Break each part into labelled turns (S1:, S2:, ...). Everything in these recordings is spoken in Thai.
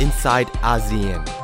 S1: inside ASEAN.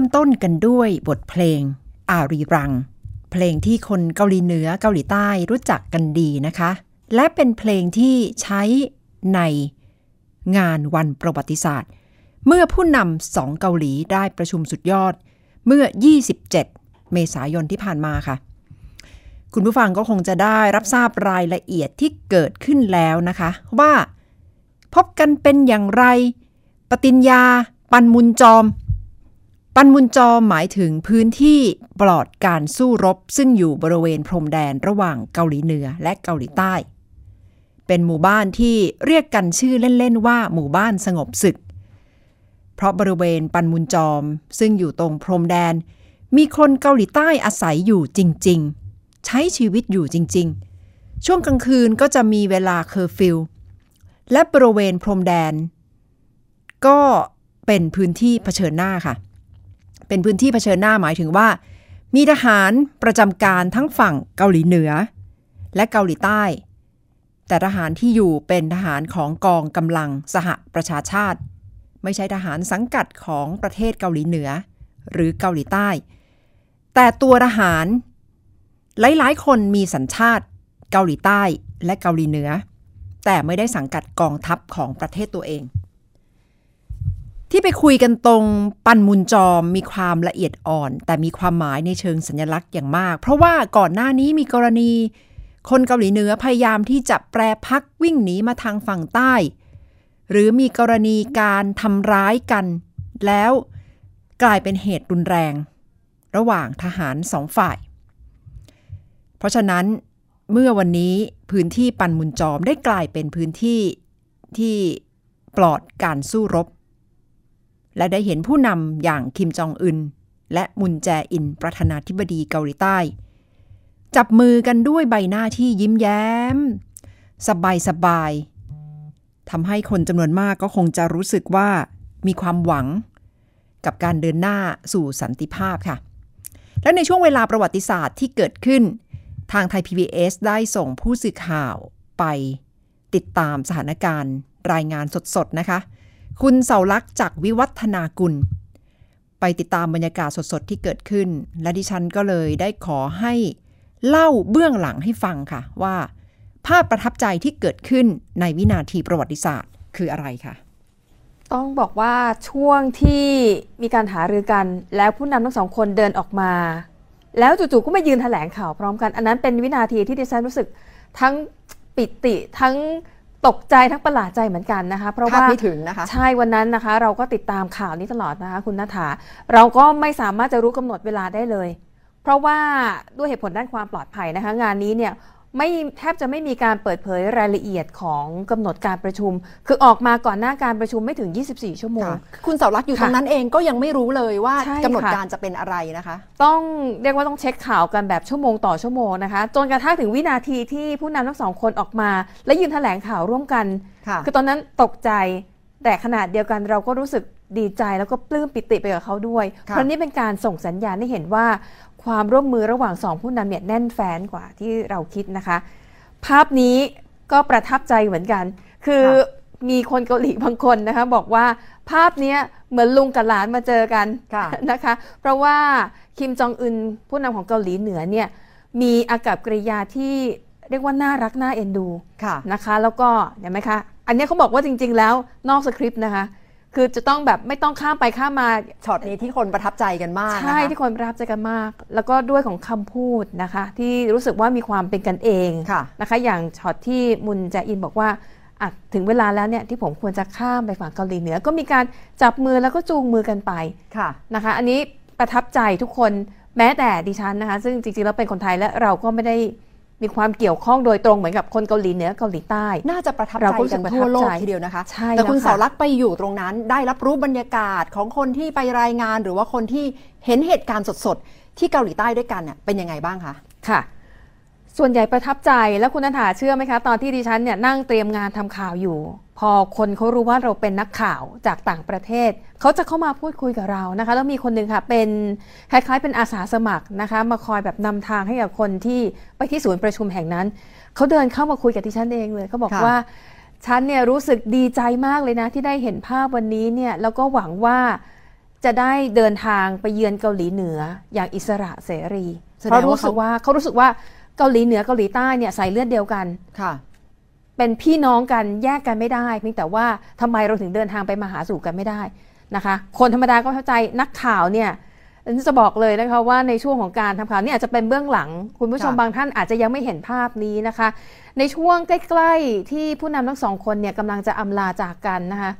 S2: ริ่มต้นกันด้วยบทเพลงอารีรัง เพลงที่คนเกาหลีเหนือเกาหลีใต้รู้จักกันดีนะคะ และเป็นเพลงที่ใช้ในงานวันประวัติศาสตร์ เมื่อผู้นำสองเกาหลีได้ประชุมสุดยอด เมื่อ 27 เมษายนที่ผ่านมาค่ะ คุณผู้ฟังก็คงจะได้รับทราบรายละเอียดที่เกิดขึ้นแล้วนะคะ ว่าพบกันเป็นอย่างไร ปฏิญญา ปันมุนจอม ปันมุนจอมหมายถึงพื้นที่ปลอดการสู้รบ ซึ่งอยู่บริเวณพรมแดนระหว่างเกาหลีเหนือและเกาหลีใต้ เป็นหมู่บ้านที่เรียกกันชื่อเล่น ๆ ว่าหมู่บ้านสงบศึก เพราะบริเวณปันมุนจอม ซึ่งอยู่ตรงพรมแดน มีคนเกาหลีใต้อาศัยอยู่จริง ๆ ใช้ชีวิตอยู่จริง ๆ ช่วงกลางคืนก็จะมีเวลาเคอร์ฟิวและบริเวณพรมแดน ก็เป็นพื้นที่เผชิญหน้าค่ะ เป็นพื้นที่เผชิญหน้าหมายถึงว่า มีทหารประจำการทั้งฝั่งเกาหลีเหนือ และเกาหลีใต้ แต่ทหารที่อยู่เป็นทหารของกองกำลังสหประชาชาติ ไม่ใช่ทหารสังกัดของประเทศเกาหลีเหนือ หรือเกาหลีใต้ แต่ตัวทหาร หลายๆ คนมีสัญชาติ เกาหลีใต้และเกาหลีเหนือ แต่ไม่ได้สังกัดกองทัพของประเทศตัวเอง ที่ไปคุยกันตรงปันมุนจอมมีความละเอียดอ่อน แต่มีความหมายในเชิงสัญลักษณ์อย่างมาก เพราะว่าก่อนหน้านี้มีกรณี คนเกาหลีเหนือพยายามที่จะแปรพักวิ่งหนีมาทางฝั่งใต้ หรือมีกรณีการทำร้ายกัน แล้วกลายเป็นเหตุรุนแรง ระหว่างทหารสองฝ่าย เพราะฉะนั้นเมื่อวันนี้พื้นที่ปันมุนจอมได้กลายเป็นพื้นที่ที่ปลอดการสู้รบ และได้เห็นผู้นำอย่างคิมจองอึน และมุนแจอินประธานาธิบดีเกาหลีใต้ จับมือกันด้วยใบหน้าที่ยิ้มแย้ม สบายสบายทำให้คนจำนวนมากก็คงจะรู้สึกว่ามีความหวังกับการเดินหน้าสู่สันติภาพค่ะ และในช่วงเวลาประวัติศาสตร์ที่เกิดขึ้น ทางไทย PBS ได้ส่งผู้สื่อข่าวไปติดตามสถานการณ์รายงานสดๆนะคะ คุณเสาลักษ์จากวิวัฒนากุล ไปติดตามบรรยากาศสดๆที่เกิดขึ้น และดิฉันก็เลยได้ขอให้เล่าเบื้องหลังให้ฟังค่ะว่า ภาพประทับใจที่เกิดขึ้นในวินาทีประวัติศาสตร์คืออะไรค่ะ
S3: ต้องบอกว่าช่วงที่มีการหารือกัน แล้วผู้นำทั้งสองคนเดินออกมา แล้วจู่ๆก็มายืนแถลงข่าวพร้อมกัน อันนั้นเป็นวินาทีที่ดิฉันรู้สึกทั้งปิติทั้ง ตกใจทั้งประหลาดใจเหมือนกันนะคะ เพราะ
S2: คาด
S3: ว่า
S2: ไม่ถึงนะคะ
S3: ใช่วันนั้นนะคะ เราก็ติดตามข่าวนี้ตลอดนะคะ คุณนัฐาเราก็ไม่สามารถจะรู้กำหนดเวลาได้เลย เพราะว่าด้วยเหตุผลด้านความปลอดภัยนะคะ งานนี้เนี่ย ไม่แทบจะไม่มีการเปิดเผยรายละเอียดของกำหนดการประชุม คือออกมาก่อนหน้าการประชุมไม่ถึง 24 ชั่วโมง
S2: ค่ะคุณเสารักษ์อยู่
S3: ค่ะ
S2: ตรงนั้นเองก็ยังไม่รู้เลยว่า
S3: ใช่
S2: กำหนด
S3: ค่ะ
S2: การจะเป็นอะไรนะคะ
S3: ต้องเรียกว่าต้องเช็คข่าวกันแบบชั่วโมงต่อชั่วโมงนะคะ จนกระทั่งถึงวินาทีที่ผู้นำทั้งสองคนออกมา และยืนแถลงข่าวร่วมกัน
S2: ค่ะ
S3: คือตอนนั้นตกใจแต่ขนาดเดียวกันเราก็รู้สึกดีใจแล้วก็ปลื้มปิติไปกับเขาด้วย
S2: ค่ะ
S3: เพราะนี่เป็นการส่งสัญญาณให้เห็นว่า ความร่วมมือระหว่างสองผู้นำเนี่ยแน่นแฟ้นกว่าที่เราคิดนะคะ ภาพนี้ก็ประทับใจเหมือนกัน คือมีคนเกาหลีบางคนนะคะ บอกว่าภาพเนี้ยเหมือนลุงกับหลานมาเจอกัน
S2: ค่ะ
S3: นะคะ เพราะว่าคิมจองอึนผู้นำของเกาหลีเหนือเนี่ยมีอากับกริยาที่เรียกว่าน่ารักน่าเอ็นดู
S2: ค่ะ
S3: นะคะ แล้วก็เห็นไหมคะ อันเนี้ยเขาบอกว่าจริง ๆ แล้วนอกสคริปต์นะคะ คือจะต้องแบบไม่ต้องข้ามไปข้ามมา
S2: ช็อตนี้ที่คนประทับใจกันมากนะคะ
S3: ใช่ที่คนประทับใจกันมาก แล้วก็ด้วยของคำพูดนะคะ ที่รู้สึกว่ามีความเป็นกันเอง
S2: ค่ะ
S3: นะคะ อย่างช็อตที่มุนแจอินบอกว่าอะถึงเวลาแล้วเนี่ยที่ผมควรจะข้ามไปฝั่งเกาหลีเหนือ ก็มีการจับมือแล้วก็จูงมือกันไป
S2: ค่ะ
S3: นะคะ อันนี้ประทับใจทุกคนแม้แต่ดิฉันนะคะ ซึ่งจริงๆแล้วเป็นคนไทยและเราก็ไม่ได้ มีความเกี่ยวข้องโดยตรงเหมือนกับคนเกาหลีเหนือเกาหลีใต้
S2: น่าจะประทับ
S3: เรา
S2: ใจ
S3: ก็รู้สึ
S2: กัน
S3: ก
S2: ทั่วโลก
S3: ประทับใจ
S2: ทีเดียวนะคะ
S3: ใช่
S2: แต่คุณ
S3: แล้วค่ะ
S2: เสารักษ์ไปอยู่ตรงนั้น ได้รับรู้บรรยากาศของคนที่ไปรายงาน หรือว่าคนที่เห็นเหตุการณ์สดๆที่เกาหลีใต้ด้วยกันเนี่ยเป็นยังไงบ้างคะ
S3: ค่ะ ส่วนใหญ่ประทับใจแล้วคุณนันถาเชื่อไหมคะ ตอนที่ดิฉันเนี่ยนั่งเตรียมงานทำข่าวอยู่ พอคนเขารู้ว่าเราเป็นนักข่าวจากต่างประเทศ เขาจะเข้ามาพูดคุยกับเรานะคะ แล้วมีคนหนึ่งค่ะเป็นคล้ายๆเป็นอาสาสมัครนะคะ มาคอยแบบนำทางให้กับคนที่ไปที่ศูนย์ประชุมแห่งนั้น เขาเดินเข้ามาคุยกับดิฉันเองเลยเขาบอก
S2: ค่ะ
S3: ว่าฉันเนี่ยรู้สึกดีใจมากเลยนะ ที่ได้เห็นภาพวันนี้เนี่ยแล้วก็หวังว่าจะได้เดินทางไปเยือนเกาหลีเหนืออย่างอิสระเสรี
S2: แสด
S3: เพราะ
S2: งว่า
S3: รู้สึก
S2: เขา
S3: ว่าเขารู้สึกว่า เกาหลีเหนือเกาหลีใต้เนี่ยใส่เลือดเดียวกัน
S2: ค่ะ
S3: เป็นพี่น้องกันแยกกันไม่ได้ เพียงแต่ว่าทำไมเราถึงเดินทางไปมาหาสู่กันไม่ได้นะคะ คนธรรมดาก็เข้าใจนักข่าวเนี่ยจะบอกเลยนะคะว่าในช่วงของการทำข่าวนี่อาจจะเป็นเบื้องหลัง คุณผู้ชม
S2: ค่ะ
S3: บางท่านอาจจะยังไม่เห็นภาพนี้นะคะ ในช่วงใกล้ๆ ที่ผู้นำทั้งสองคนเนี่ยกำลังจะอำลาจากกันนะคะ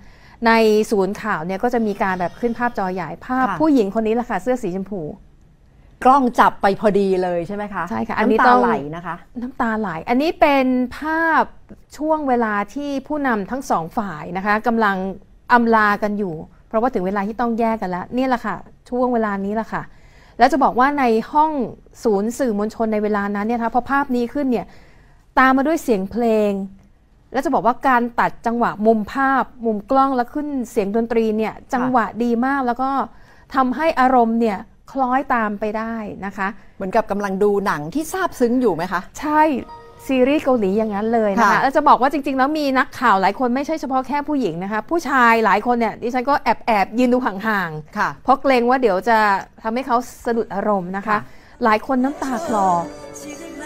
S3: ในศูนย์ข่าวเนี่ยก็จะมีการแบบขึ้นภาพจอใหญ่ภาพ
S2: ค่ะ
S3: ผู้หญิงคนนี้แหละค่ะเสื้อสีชมพู
S2: กล้องจับไปพอดีเลยใช่ไหมคะ
S3: ใช่ค่ะอันนี้ำ
S2: ตา
S3: ต้อง
S2: ไหลนะคะ
S3: น้ำตาไหล อันนี้เป็นภาพช่วงเวลาที่ผู้นำทั้งสองฝ่ายนะคะกำลังอำลากันอยู่ เพราะว่าถึงเวลาที่ต้องแยกกันแล้วนี่แหละค่ะ ช่วงเวลานี้แหละค่ะ แล้วจะบอกว่าในห้องศูนย์สื่อมวลชนในเวลานั้นเนี่ยนะคะพอภาพนี้ขึ้นเนี่ยตามมาด้วยเสียงเพลง แล้วจะบอกว่าการตัดจังหวะมุมภาพ มุมกล้องแล้วขึ้นเสียงดนตรีเนี่ยจังหวะดีมากแล้วก็ทำให้อารมณ์เนี่ย คล้อยตามไปได้นะคะ
S2: เหมือนกับกำลังดูหนังที่ซาบซึ้งอยู่ไหมคะ
S3: ใช่ซีรีส์เกาหลีอย่างนั้นเลยนะคะ
S2: ค่ะ
S3: แล้วจะบอกว่าจริง ๆ แล้วมีนักข่าวหลายคนไม่ใช่เฉพาะแค่ผู้หญิงนะคะ ผู้ชายหลายคนเนี่ยดิฉันก็แอบแอบยืนดูห่าง
S2: ค่ะ
S3: ๆเพราะเกรงว่าเดี๋ยวจะทำให้เขาสะดุดอารมณ์นะคะ
S2: ค่ะ
S3: หลายคนน้ำตาคลอ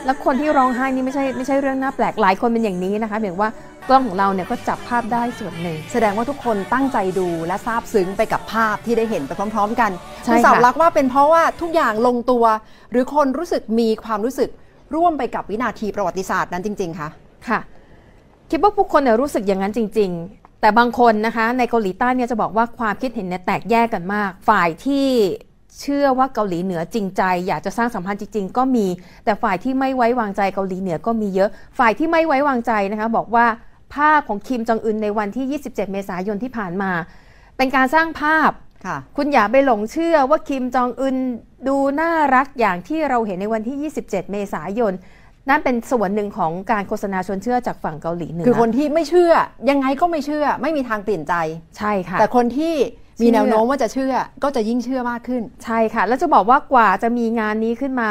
S3: แล้วคนที่ร้องไห้นี่ไม่ใช่ไม่ใช่เรื่องน่าแปลกหลายคนเป็นอย่างนี้นะคะเพียงว่ากล้องของเราเนี่ยก็จับภาพได้ส่วนหนึ่ง
S2: แสดงว่าทุกคนตั้งใจดูและซาบซึ้งไปกับภาพที่ได้เห็นไปพร้อม ๆ กัน
S3: ใช่
S2: คุณเสา
S3: ค่ะ
S2: รักษ์ว่าเป็นเพราะว่าทุกอย่างลงตัว หรือคนรู้สึกมีความรู้สึกร่วมไปกับวินาทีประวัติศาสตร์นั้นจริง ๆ คะ
S3: ค่ะ คิดว่าผู้คนเนี่ยรู้สึกอย่างนั้นจริง ๆ แต่บางคนนะคะในเกาหลีใต้เนี่ยจะบอกว่าความคิดเห็นเนี่ยแตกแยกกันมาก ฝ่ายที่ เชื่อว่าเกาหลีเหนือจริงใจ อยากจะสร้างสัมพันธ์จริง ๆ ก็มี แต่ฝ่ายที่ไม่ไว้วางใจเกาหลีเหนือก็มีเยอะ ฝ่ายที่ไม่ไว้วางใจนะคะบอกว่าภาพของคิมจองอึนในวันที่ 27 เมษายนที่ผ่านมา เป็นการสร้างภาพ
S2: ค่ะ
S3: คุณอย่าไปหลงเชื่อว่าคิมจองอึนดูน่ารักอย่างที่เราเห็นในวันที่ 27 เมษายน นั่นเป็นส่วนหนึ่งของการโฆษณาชวนเชื่อจากฝั่งเกาหลีเหนือ
S2: คือคนที่ไม่เชื่อยังไงก็ไม่เชื่อ ไม่มีทางเปลี่ยนใจ
S3: ใช่ค่ะ
S2: แต่คนที่ มี
S3: เชื่อ
S2: แนวโน้มว่าจะเชื่อก็จะยิ่งเชื่อมากขึ้น
S3: ใช่ค่ะ แล้วจะบอกว่ากว่าจะมีงานนี้ขึ้นมา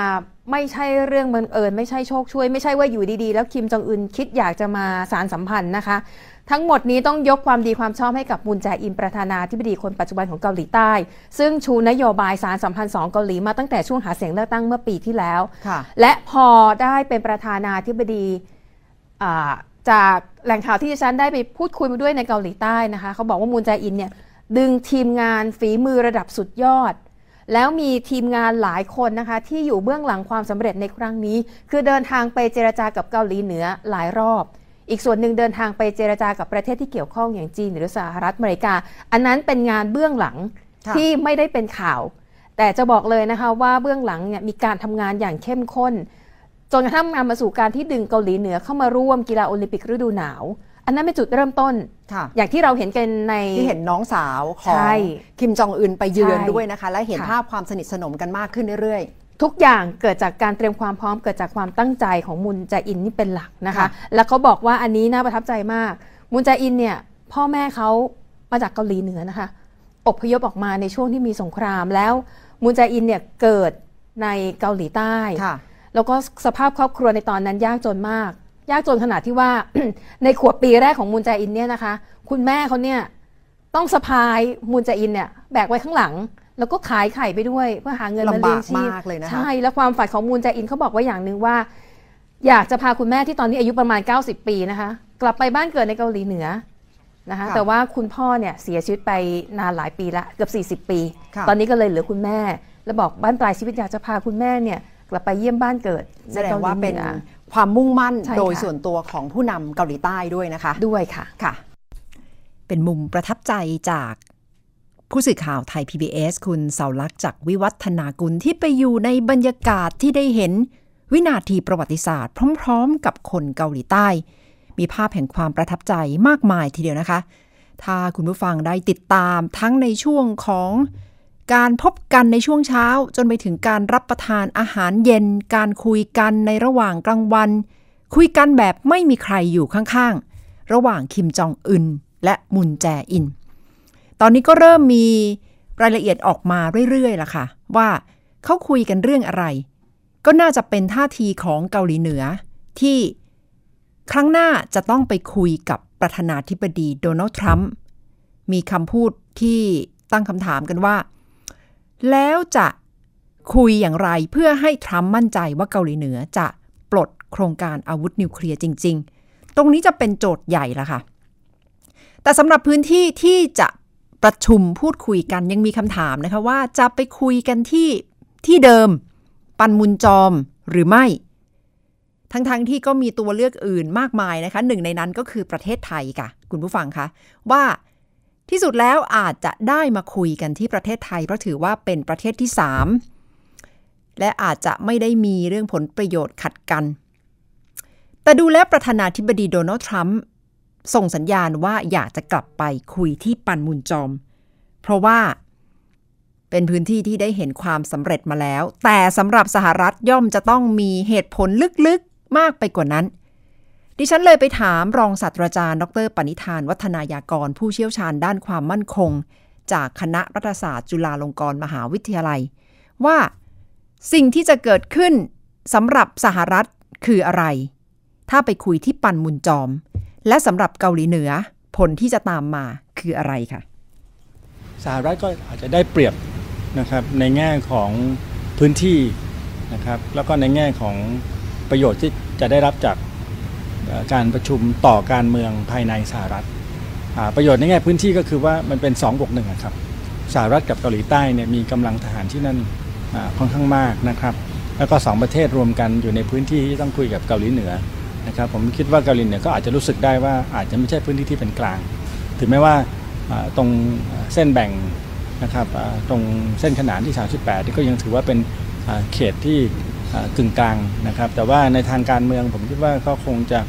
S3: ไม่ใช่เรื่องบังเอิญไม่ใช่โชคช่วย ไม่ใช่ว่าอยู่ดีๆ แล้วคิมจองอึนคิดอยากจะมาสารสัมพันธ์นะคะ ทั้งหมดนี้ต้องยกความดีความชอบให้กับมุนแจอินประธานาธิบดีคนปัจจุบันของเกาหลีใต้ ซึ่งชูนโยบายสารสัมพันธ์สองเกาหลีมาตั้งแต่ช่วงหาเสียงเลือกตั้งเมื่อปีที่แล้ว
S2: ค่ะ
S3: และพอได้เป็นประธานาธิบดีอ่าจากแหล่งข่าวที่ดิฉันได้ไปพูดคุยมาด้วยในเกาหลีใต้นะคะ เขาบอกว่ามูนแจอินเนี่ย ดึงทีมงานฝีมือระดับสุดยอด แล้วมีทีมงานหลายคนนะคะ ที่อยู่เบื้องหลังความสำเร็จในครั้งนี้ คือเดินทางไปเจรจากับเกาหลีเหนือหลายรอบ อีกส่วนหนึ่งเดินทางไปเจรจากับประเทศที่เกี่ยวข้องอย่างจีนหรือสหรัฐอเมริกา อันนั้นเป็นงานเบื้องหลัง
S2: ค่ะ
S3: ที่ไม่ได้เป็นข่าว แต่จะบอกเลยนะคะว่าเบื้องหลังเนี่ยมีการทำงานอย่างเข้มข้นจนกระทั่งนำมาสู่การที่ดึงเกาหลีเหนือเข้ามาร่วมกีฬาโอลิมปิกฤดูหนาว อันนั้นเป็นจุดเริ่มต้น
S2: ค่ะ
S3: อย่างที่เราเห็นกันใน
S2: ที่เห็นน้องสาวขอ
S3: ใช่
S2: งคิมจองอึนไปเยือน
S3: ใช่
S2: ด้วยนะคะ และเห็น
S3: ค่ะ
S2: ภาพความสนิทสนมกันมากขึ้นเรื่อย
S3: ทุกอย่างเกิดจากการเตรียมความพร้อมเกิดจากความตั้งใจของมุนแจอินนี่เป็นหลักนะคะ
S2: ค่ะ
S3: แล้วเขาบอกว่าอันนี้น่าประทับใจมาก มุนแจอินเนี่ยพ่อแม่เขามาจากเกาหลีเหนือนะคะอพยพออกมาในช่วงที่มีสงครามแล้วมุนแจอินเนี่ยเกิดในเกาหลีใต้
S2: ๆค่ะ
S3: แล้วก็สภาพครอบครัวในตอนนั้นยากจนมาก ยากจนขนาดที่ว่า ในขวบปีแรกของมูนแจอินเนี่ยนะคะ คุณแม่เขาเนี่ยต้องสะพายมูนแจอินเนี่ยแบกไว้ข้างหลัง แล้วก็ขายไข่ไปด้วย เพื่อหาเงินมาเลี้ยงชีพ
S2: ลำบากมากเลยนะคะ
S3: ใช่แล้วความฝันของมูนแจอินเขาบอกไว่าอย่างหนึ่งว่า อยากจะพาคุณแม่ที่ตอนนี้อายุประมาณ 90 ปีนะคะ กลับไปบ้านเกิดในเกาหลีเหนือนะคะแต่ว่าคุณพ่อเนี่ยเสียชีวิตไปนานหลายปีละเกือบ40 ปี
S2: ค่ะ
S3: ตอนนี้ก็เลยเหลือคุณแม่ แล้วบอกบ้านปลายชีวิตอยากจะพาคุณแม่เนี่ยกลับไปเยี่ยมบ้านเกิด
S2: แสดงว่าเป็น
S3: ใกหลีหอ
S2: ความมุ่งมั่น
S3: ใช่ค่ะ
S2: โดยส่วนตัวของผู้นำเกาหลีใต้ด้วยนะคะ
S3: ด้วยค่ะ
S2: ค่ะ เป็นมุมประทับใจจากผู้สื่อข่าวไทย PBS คุณเสาลักษณ์จากวิวัฒนากุลที่ไปอยู่ในบรรยากาศที่ได้เห็นวินาทีประวัติศาสตร์ พร้อมๆ กับคนเกาหลีใต้ มีภาพแห่งความประทับใจมากมายทีเดียวนะคะ ถ้าคุณผู้ฟังได้ติดตามทั้งในช่วงของ การพบกันในช่วงเช้า จนไปถึงการรับประทานอาหารเย็น การคุยกันในระหว่างกลางวัน คุยกันแบบไม่มีใครอยู่ข้างๆ ระหว่างคิมจองอึนและมุนแจอิน ตอนนี้ก็เริ่มมีรายละเอียดออกมาเรื่อยๆล่ะค่ะ ว่าเขาคุยกันเรื่องอะไร ก็น่าจะเป็นท่าทีของเกาหลีเหนือ ที่ครั้งหน้าจะต้องไปคุยกับประธานาธิบดีโดนัลด์ทรัมป์มีคำพูดที่ตั้งคำถามกันว่า แล้วจะคุยอย่างไรเพื่อให้ทรัมป์มั่นใจว่าเกาหลีเหนือจะปลดโครงการอาวุธนิวเคลียร์จริง ๆ ตรงนี้จะเป็นโจทย์ใหญ่ละค่ะ แต่สำหรับพื้นที่ที่จะประชุมพูดคุยกันยังมีคำถามนะคะว่าจะไปคุยกันที่ที่เดิม ปันมุนจอมหรือไม่ ทั้งๆทที่ก็มีตัวเลือกอื่นมากมายนะคะ หนึ่งในนั้นก็คือประเทศไทยค่ะ คุณผู้ฟังคะว่า ที่สุดแล้วอาจจะได้มาคุยกันที่ประเทศไทย เพราะถือว่าเป็นประเทศที่ 3 และอาจจะไม่ได้มีเรื่องผลประโยชน์ขัดกัน แต่ดูแล้วประธานาธิบดีโดนัลด์ทรัมป์ส่งสัญญาณว่าอยากจะกลับไปคุยที่ปันมุนจอม เพราะว่าเป็นพื้นที่ที่ได้เห็นความสำเร็จมาแล้ว แต่สำหรับสหรัฐย่อมจะต้องมีเหตุผลลึกๆมากไปกว่านั้น ดิฉันเลยไปถามรองศาสตราจารย์ ดรปณิธาน วัฒนายากร ผู้เชี่ยวชาญด้านความมั่นคง จากคณะรัฐศาสตร์ จุฬาลงกรณ์มหาวิทยาลัย ว่าสิ่งที่จะเกิดขึ้นสำหรับสหรัฐคืออะไร ถ้าไปคุยที่ปันมุนจอม และสำหรับเกาหลีเหนือผลที่จะตามมาคืออะไรคะ
S4: สหรัฐก็อาจจะได้เปรียบนะครับในแง่ของพื้นที่นะครับแล้วก็ในแง่ของประโยชน์ที่จะได้รับจาก การประชุมต่อการเมืองภายในสหรัฐ ประโยชน์ในแง่พื้นที่ก็คือว่ามันเป็น2บวกหนึ่งครับสหรัฐกับเกาหลีใต้เนี่ยมีกำลังทหารที่นั่นค่อนข้างมากนะครับแล้วก็สองประเทศรวมกันอยู่ในพื้นที่ที่ต้องคุยกับเกาหลีเหนือนะครับผมคิดว่าเกาหลีเหนือก็อาจจะรู้สึกได้ว่าอาจจะไม่ใช่พื้นที่ที่เป็นกลาง ถึงแม้ว่าตรงเส้นแบ่งนะครับตรงเส้นขนานที่ 38นี่ก็ยังถือว่าเป็นเขตที่ กึ่งกลางนะครับ แต่ว่าในทางการเมืองผมคิดว่าก็คงจะ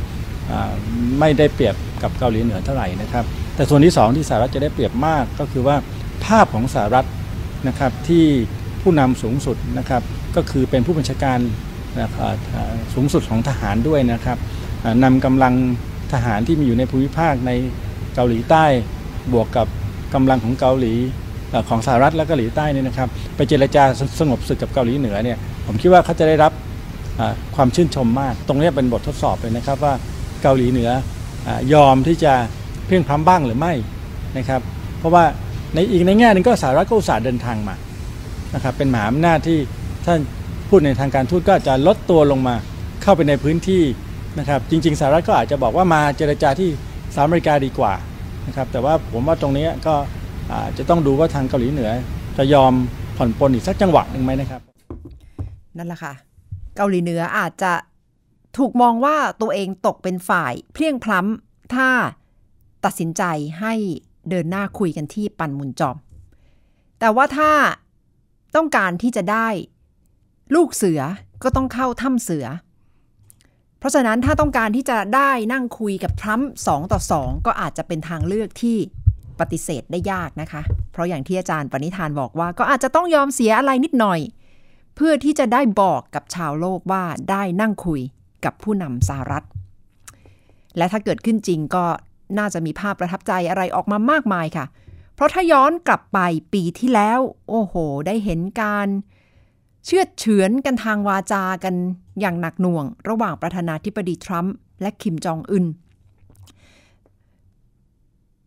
S4: ไม่ได้เปรียบกับเกาหลีเหนือเท่าไหร่นะครับ แต่ส่วนที่สองที่สหรัฐจะได้เปรียบมากก็คือว่าภาพของสหรัฐนะครับที่ผู้นำสูงสุดนะครับ ก็คือเป็นผู้บัญชาการนะสูงสุดของทหารด้วยนะครับอ่านำกำลังทหารที่มีอยู่ในภูมิภาคในเกาหลีใต้บวกกับกำลังของเกาหลีของสหรัฐและเกาหลีใต้นี่นะครับ ไปเจรจาสสงบศึกกับเกาหลีเหนือเนี่ย ผมคิดว่าเขาจะได้รับความชื่นชมมาก ตรงนี้เป็นบททดสอบเลยนะครับว่าเกาหลีเหนืออยอมที่จะเพียงพร้ำบ้างหรือไม่นะครับ เพราะว่าในอีกในแง่หนึงก็สหรัฐก็อุตส่าห์เดินทางมานะครับเป็นมหาอำนาจที่ท่านพูดในทางการทูตก็จะลดตัวลงมาเข้าไปในพื้นที่นะครับ จริง ๆสหรัฐก็อาจจะบอกว่ามาเจรจาที่สหรัฐอเมริกาดีกว่านะครับ แต่ว่าผมว่าตรงนี้ก็จจะต้องดูว่าทางเกาหลีเหนือจะยอมผ่อนปลนอีกสักจังหวะหนึ่งไหมนะครับ
S2: นั่นแหละค่ะ เกาหลีเหนืออาจจะ
S5: ถูกมองว่าตัวเองตกเป็นฝ่ายเพลียงพล้ำถ้าตัดสินใจให้เดินหน้าคุยกันที่ปันมุนจอม แต่ว่าถ้าต้องการที่จะได้ ลูกเสือก็ต้องเข้าถ้ำเสือ เพราะฉะนั้นถ้าต้องการที่จะได้นั่งคุยกับทรัมป์สองต่อสองก็อาจจะเป็นทางเลือกที่ปฏิเสธได้ยากนะคะ เพราะอย่างที่อาจารย์ปณิธานบอกว่าก็อาจจะต้องยอมเสียอะไรนิดหน่อย เพื่อที่จะได้บอกกับชาวโลกว่าได้นั่งคุยกับผู้นำสหรัฐ และถ้าเกิดขึ้นจริงก็น่าจะมีภาพประทับใจอะไรออกมามากมายค่ะ เพราะถ้าย้อนกลับไปปีที่แล้ว โอ้โห ได้เห็นการเชื่อดเฉือนกันทางวาจากันอย่างหนักหน่วง ระหว่างประธานาธิบดีทรัมป์และคิมจองอึน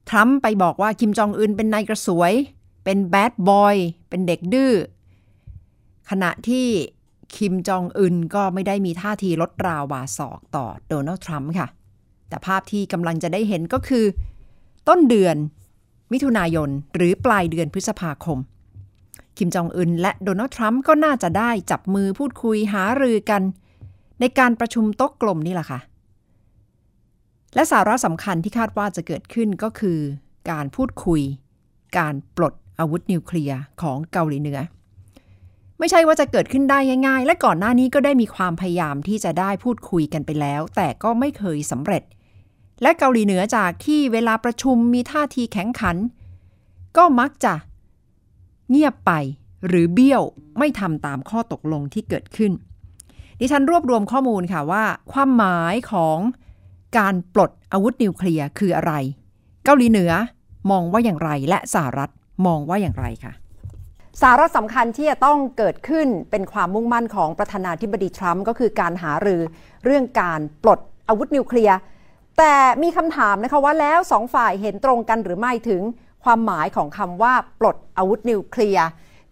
S5: ทรัมป์ไปบอกว่าคิมจองอึนเป็นนายกระสวย เป็นแบดบอย เป็นเด็กดื้อ ขณะที่คิมจองอึนก็ไม่ได้มีท่าทีลดราวาศอกต่อโดนัลด์ทรัมป์ค่ะ แต่ภาพที่กำลังจะได้เห็นก็คือ ต้นเดือนมิถุนายนหรือปลายเดือนพฤษภาคม คิมจองอึนและโดนัลด์ทรัมป์ก็น่าจะได้จับมือพูดคุยหารือกัน ในการประชุมโต๊ะกลมนี่แหละค่ะ และสาระสำคัญที่คาดว่าจะเกิดขึ้นก็คือ การพูดคุย การปลดอาวุธนิวเคลียร์ของเกาหลีเหนือ ไม่ใช่ว่าจะเกิดขึ้นได้ง่ายๆ และก่อนหน้านี้ก็ได้มีความพยายามที่จะได้พูดคุยกันไปแล้ว แต่ก็ไม่เคยสำเร็จ และเกาหลีเหนือจากที่เวลาประชุมมีท่าทีแข็งขัน ก็มักจะ เงียบไปหรือเบี้ยวไม่ทำตามข้อตกลงที่เกิดขึ้น ดิฉันรวบรวมข้อมูลค่ะว่า ความหมายของการปลดอาวุธนิวเคลียร์คืออะไร เกาหลีเหนือมองว่าอย่างไรและสหรัฐมองว่าอย่างไรค่ะ
S2: สาระสำคัญที่จะต้องเกิดขึ้นเป็นความมุ่งมั่นของประธานาธิบดีทรัมป์ก็คือการหารือเรื่องการปลดอาวุธนิวเคลียร์ แต่มีคำถามนะคะว่าแล้วสองฝ่ายเห็นตรงกันหรือไม่ถึงความหมายของคำว่าปลดอาวุธนิวเคลียร์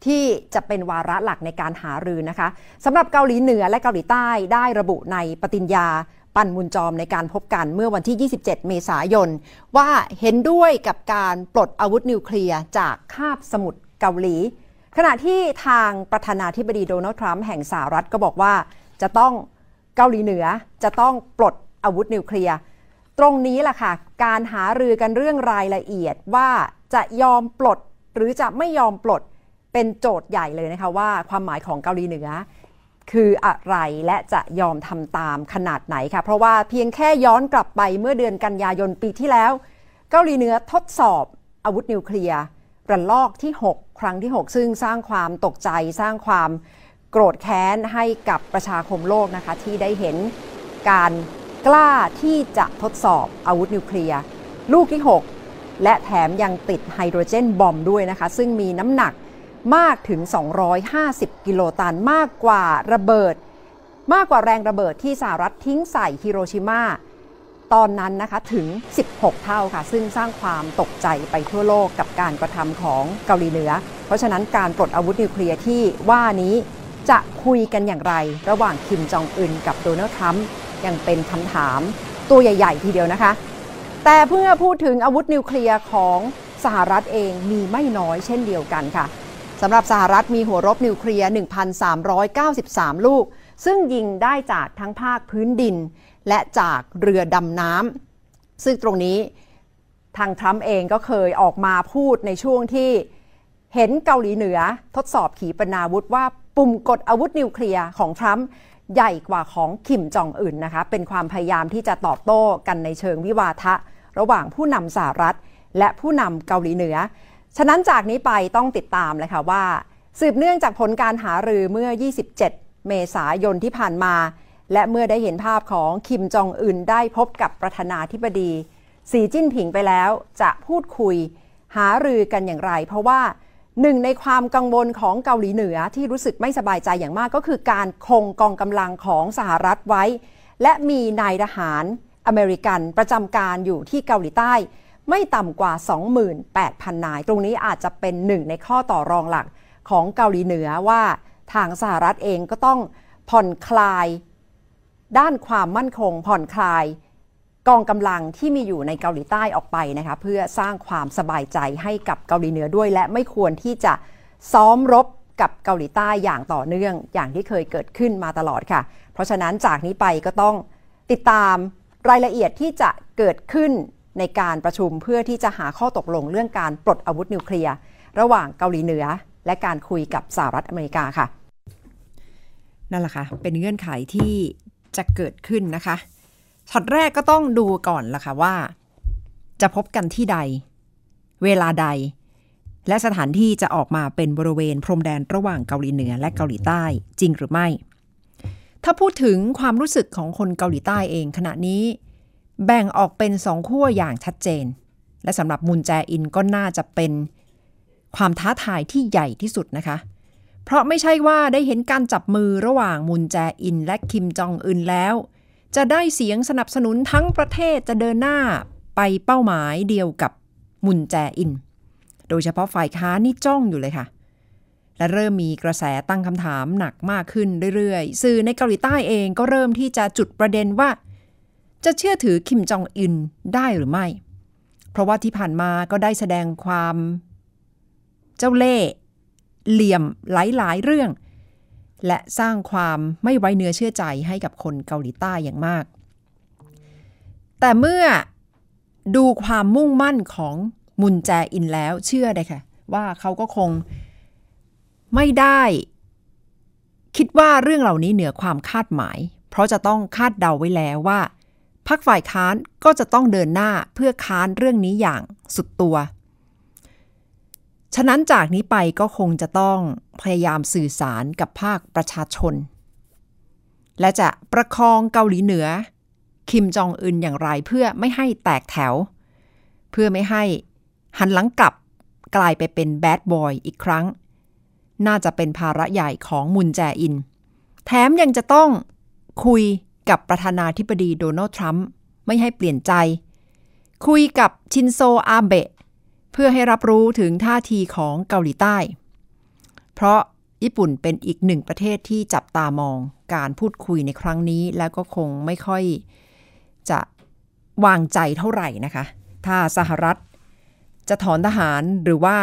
S2: ที่จะเป็นวาระหลักในการหารือนะคะสำหรับเกาหลีเหนือและเกาหลีใต้ได้ระบุในปฏิญญาปันมุนจอมในการพบกันเมื่อวันที่ 27 เมษายน ว่าเห็นด้วยกับการปลดอาวุธนิวเคลียร์จากคาบสมุทรเกาหลี ขณะที่ทางประธานาธิบดีโดนัลด์ทรัมป์แห่งสหรัฐก็บอกว่าจะต้องเกาหลีเหนือจะต้องปลดอาวุธนิวเคลียร์ตรงนี้แหละค่ะ การหารือกันเรื่องรายละเอียดว่าจะยอมปลดหรือจะไม่ยอมปลดเป็นโจทย์ใหญ่เลยนะคะว่าความหมายของเกาหลีเหนือ คืออะไรและจะยอมทำตามขนาดไหนค่ะเพราะว่าเพียงแค่ย้อนกลับไปเมื่อเดือนกันยายนปีที่แล้ว เกาหลีเหนือทดสอบอาวุธนิวเคลียร์ ระลอกที่ 6 ครั้งที่ 6 ซึ่งสร้างความตกใจสร้างความโกรธแค้นให้กับประชาคมโลกนะคะ ที่ได้เห็นการกล้าที่จะทดสอบอาวุธนิวเคลียร์ลูกที่ 6 และแถมยังติด hydrogen bomb ด้วยนะคะ ซึ่งมีน้ำหนักมากถึง 250 กิโลตันมากกว่าระเบิด มากกว่าแรงระเบิดที่สหรัฐทิ้งใส่ฮิโรชิมา ตอนนั้นนะคะถึง 16 เท่าค่ะ ซึ่งสร้างความตกใจไปทั่วโลกกับการกระทำของเกาหลีเหนือ เพราะฉะนั้นการปลดอาวุธนิวเคลียร์ที่ว่านี้จะคุยกันอย่างไร ระหว่างคิมจองอึนกับโดนัลด์ทรัมป์ยังเป็นคำถามตัวใหญ่ ๆ ทีเดียวนะคะ แต่เพื่อพูดถึงอาวุธนิวเคลียร์ของสหรัฐเองมีไม่น้อยเช่นเดียวกันค่ะสำหรับสหรัฐมีหัวรบนิวเคลียร์ 1,393 ลูก ซึ่งยิงได้จากทั้งภาคพื้นดิน และจากเรือดำน้ำซึ่งตรงนี้ทางทรัมป์เองก็เคยออกมาพูดในช่วงที่เห็นเกาหลีเหนือทดสอบขีปนาวุธว่าปุ่มกดอาวุธนิวเคลียร์ของทรัมป์ใหญ่กว่าของคิมจองอึนนะคะ เป็นความพยายามที่จะตอบโต้กันในเชิงวิวาทะ ระหว่างผู้นำสหรัฐ และผู้นำเกาหลีเหนือ ฉะนั้นจากนี้ไปต้องติดตามเลยค่ะว่า สืบเนื่องจากผลการหารือเมื่อ 27 เมษายนที่ผ่านมา และเมื่อได้เห็นภาพของคิมจองอึนได้พบกับประธานาธิบดีสีจิ้นผิงไปแล้วจะพูดคุยหารือกันอย่างไร เพราะว่าหนึ่งในความกังวลของเกาหลีเหนือที่รู้สึกไม่สบายใจอย่างมากก็คือการคงกองกำลังของสหรัฐไว้ และมีนายทหารอเมริกันประจำการอยู่ที่เกาหลีใต้ ไม่ต่ำกว่า 28,000 นาย ตรงนี้อาจจะเป็นหนึ่งในข้อต่อรองหลักของเกาหลีเหนือว่าทางสหรัฐเองก็ต้องผ่อนคลาย ด้านความมั่นคงผ่อนคลาย กองกำลังที่มีอยู่ในเกาหลีใต้ออกไปนะคะเพื่อสร้างความสบายใจให้กับเกาหลีเหนือด้วย และไม่ควรที่จะซ้อมรบกับเกาหลีใต้อย่างต่อเนื่องอย่างที่เคยเกิดขึ้นมาตลอดค่ะ เพราะฉะนั้นจากนี้ไปก็ต้อง
S6: ติดตามรายละเอียดที่จะเกิดขึ้นในการประชุมเพื่อที่จะหาข้อตกลงเรื่องการปลดอาวุธนิวเคลียร์ระหว่างเกาหลีเหนือ และการคุยกับสหรัฐอเมริกาค่ะ
S2: นั่นแหละค่ะ เป็นเงื่อนไขที่ จะเกิดขึ้นนะคะช็อตแรกก็ต้องดูก่อนละค่ะว่า จะพบกันที่ใด เวลาใด และสถานที่จะออกมาเป็นบริเวณพรมแดนระหว่างเกาหลีเหนือและเกาหลีใต้จริงหรือไม่ ถ้าพูดถึงความรู้สึกของคนเกาหลีใต้เองขณะนี้ แบ่งออกเป็นสองขั้วอย่างชัดเจน และสำหรับมุนแจอินก็น่าจะเป็นความท้าทายที่ใหญ่ที่สุดนะคะเพราะไม่ใช่ว่าได้เห็นการจับมือระหว่างมุนแจอินและคิมจองอึนแล้ว จะได้เสียงสนับสนุนทั้งประเทศจะเดินหน้าไปเป้าหมายเดียวกับมุนแจอิน โดยเฉพาะฝ่ายค้านนี่จ้องอยู่เลยค่ะ และเริ่มมีกระแสตั้งคำถามหนักมากขึ้นเรื่อยๆ สื่อในเกาหลีใต้เองก็เริ่มที่จะจุดประเด็นว่า จะเชื่อถือคิมจองอึนได้หรือไม่ เพราะว่าที่ผ่านมาก็ได้แสดงความ เจ้าเล่ห์ เหลี่ยมหลาย ๆ เรื่อง และสร้างความไม่ไว้เนื้อเชื่อใจให้กับคนเกาหลีใต้อย่างมาก แต่เมื่อดูความมุ่งมั่นของมุนแจอินแล้วเชื่อเลยค่ะ ว่าเขาก็คงไม่ได้ คิดว่าเรื่องเหล่านี้เหนือความคาดหมาย เพราะจะต้องคาดเดาไว้แล้วว่าพรรคฝ่ายค้านก็จะต้องเดินหน้าเพื่อค้านเรื่องนี้อย่างสุดตัว ฉะนั้นจากนี้ไปก็คงจะต้องพยายามสื่อสารกับภาคประชาชน และจะประคองเกาหลีเหนือ คิมจองอึนอย่างไรเพื่อไม่ให้แตกแถว เพื่อไม่ให้หันหลังกลับกลายไปเป็นแบดบอยอีกครั้ง น่าจะเป็นภาระใหญ่ของมุนแจอิน แถมยังจะต้องคุยกับประธานาธิบดีโดนัลด์ทรัมป์ไม่ให้เปลี่ยนใจ คุยกับชินโซอาเบะ เพื่อให้รับรู้ถึงท่าทีของเกาหลีใต้ เพราะญี่ปุ่นเป็นอีกหนึ่งประเทศที่จับตามองการพูดคุยในครั้งนี้ แล้วก็คงไม่ค่อยจะวางใจเท่าไหร่นะคะ ถ้าสหรัฐ จะถอนทหารหรือว่า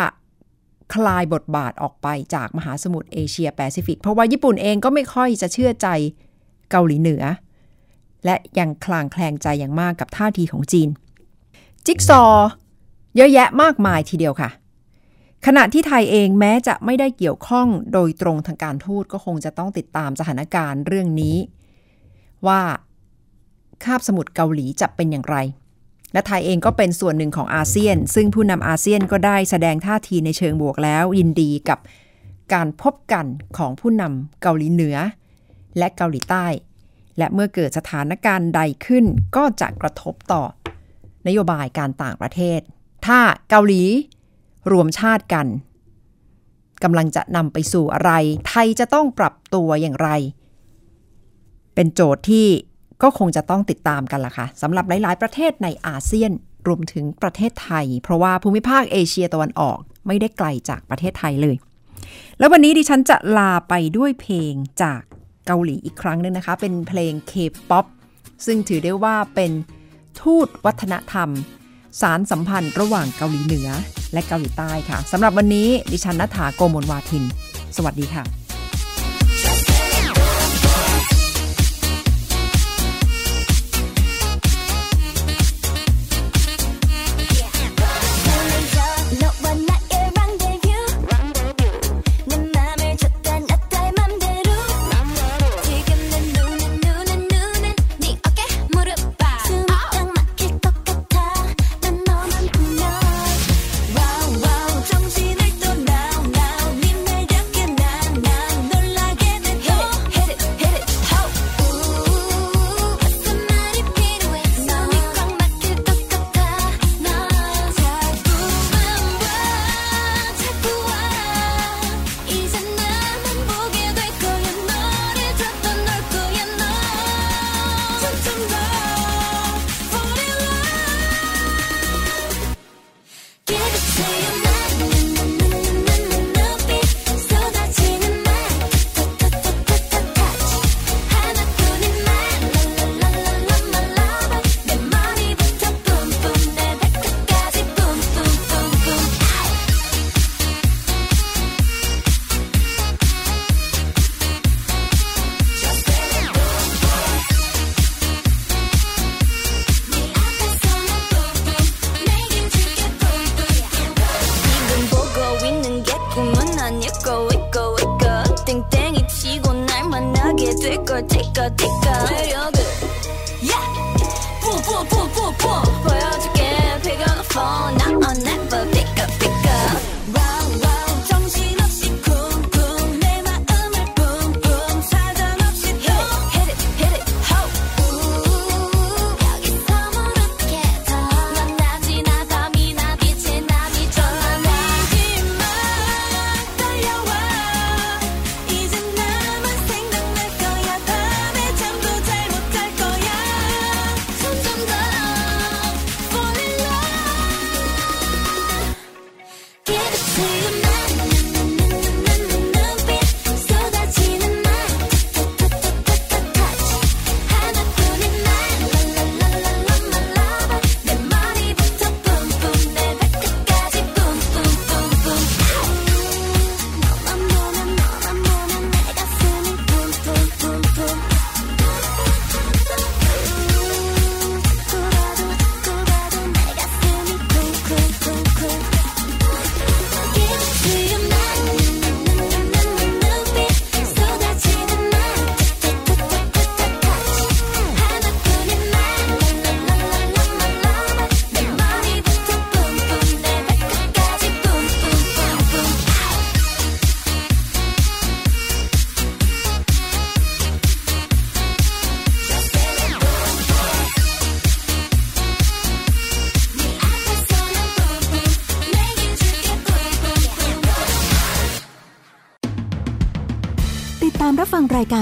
S2: คลายบทบาทออกไปจากมหาสมุทรเอเชียแปซิฟิก เพราะว่าญี่ปุ่นเองก็ไม่ค่อยจะเชื่อใจเกาหลีเหนือ และยังคลางแคลงใจอย่างมากกับท่าทีของจีน จิ๊กซอ เยอะแยะมากมายทีเดียวค่ะ ขณะที่ไทยเองแม้จะไม่ได้เกี่ยวข้องโดยตรงทางการทูตก็คงจะต้องติดตามสถานการณ์เรื่องนี้ ว่าคาบสมุทรเกาหลีจะเป็นอย่างไร และไทยเองก็เป็นส่วนหนึ่งของอาเซียน ซึ่งผู้นำอาเซียนก็ได้แสดงท่าทีในเชิงบวกแล้ว ยินดีกับการพบกันของผู้นำเกาหลีเหนือ และเกาหลีใต้ และเมื่อเกิดสถานการณ์ใดขึ้นก็จะกระทบต่อนโยบายการต่างประเทศ ถ้าเกาหลี รวมชาติกันกำลังจะนำไปสู่อะไร ไทยจะต้องปรับตัวอย่างไร เป็นโจทย์ที่ก็คงจะต้องติดตามกันล่ะค่ะสำหรับหลาย ๆ ประเทศในอาเซียนรวมถึงประเทศไทย เพราะว่าภูมิภาคเอเชียตะวันออกไม่ได้ไกลจากประเทศไทยเลย แล้ววันนี้ดิฉันจะลาไปด้วยเพลงจากเกาหลีอีกครั้งหนึงนะคะ เป็นเพลง K-POP ซึ่งถือได้ว่าเป็นทูตวัฒนธรรม สารสัมพันธ์ระหว่างเกาหลีเหนือและเกาหลีใต้ค่ะสำหรับวันนี้ดิฉันนัฐาโกมลวาทิน สวัสดีค่ะ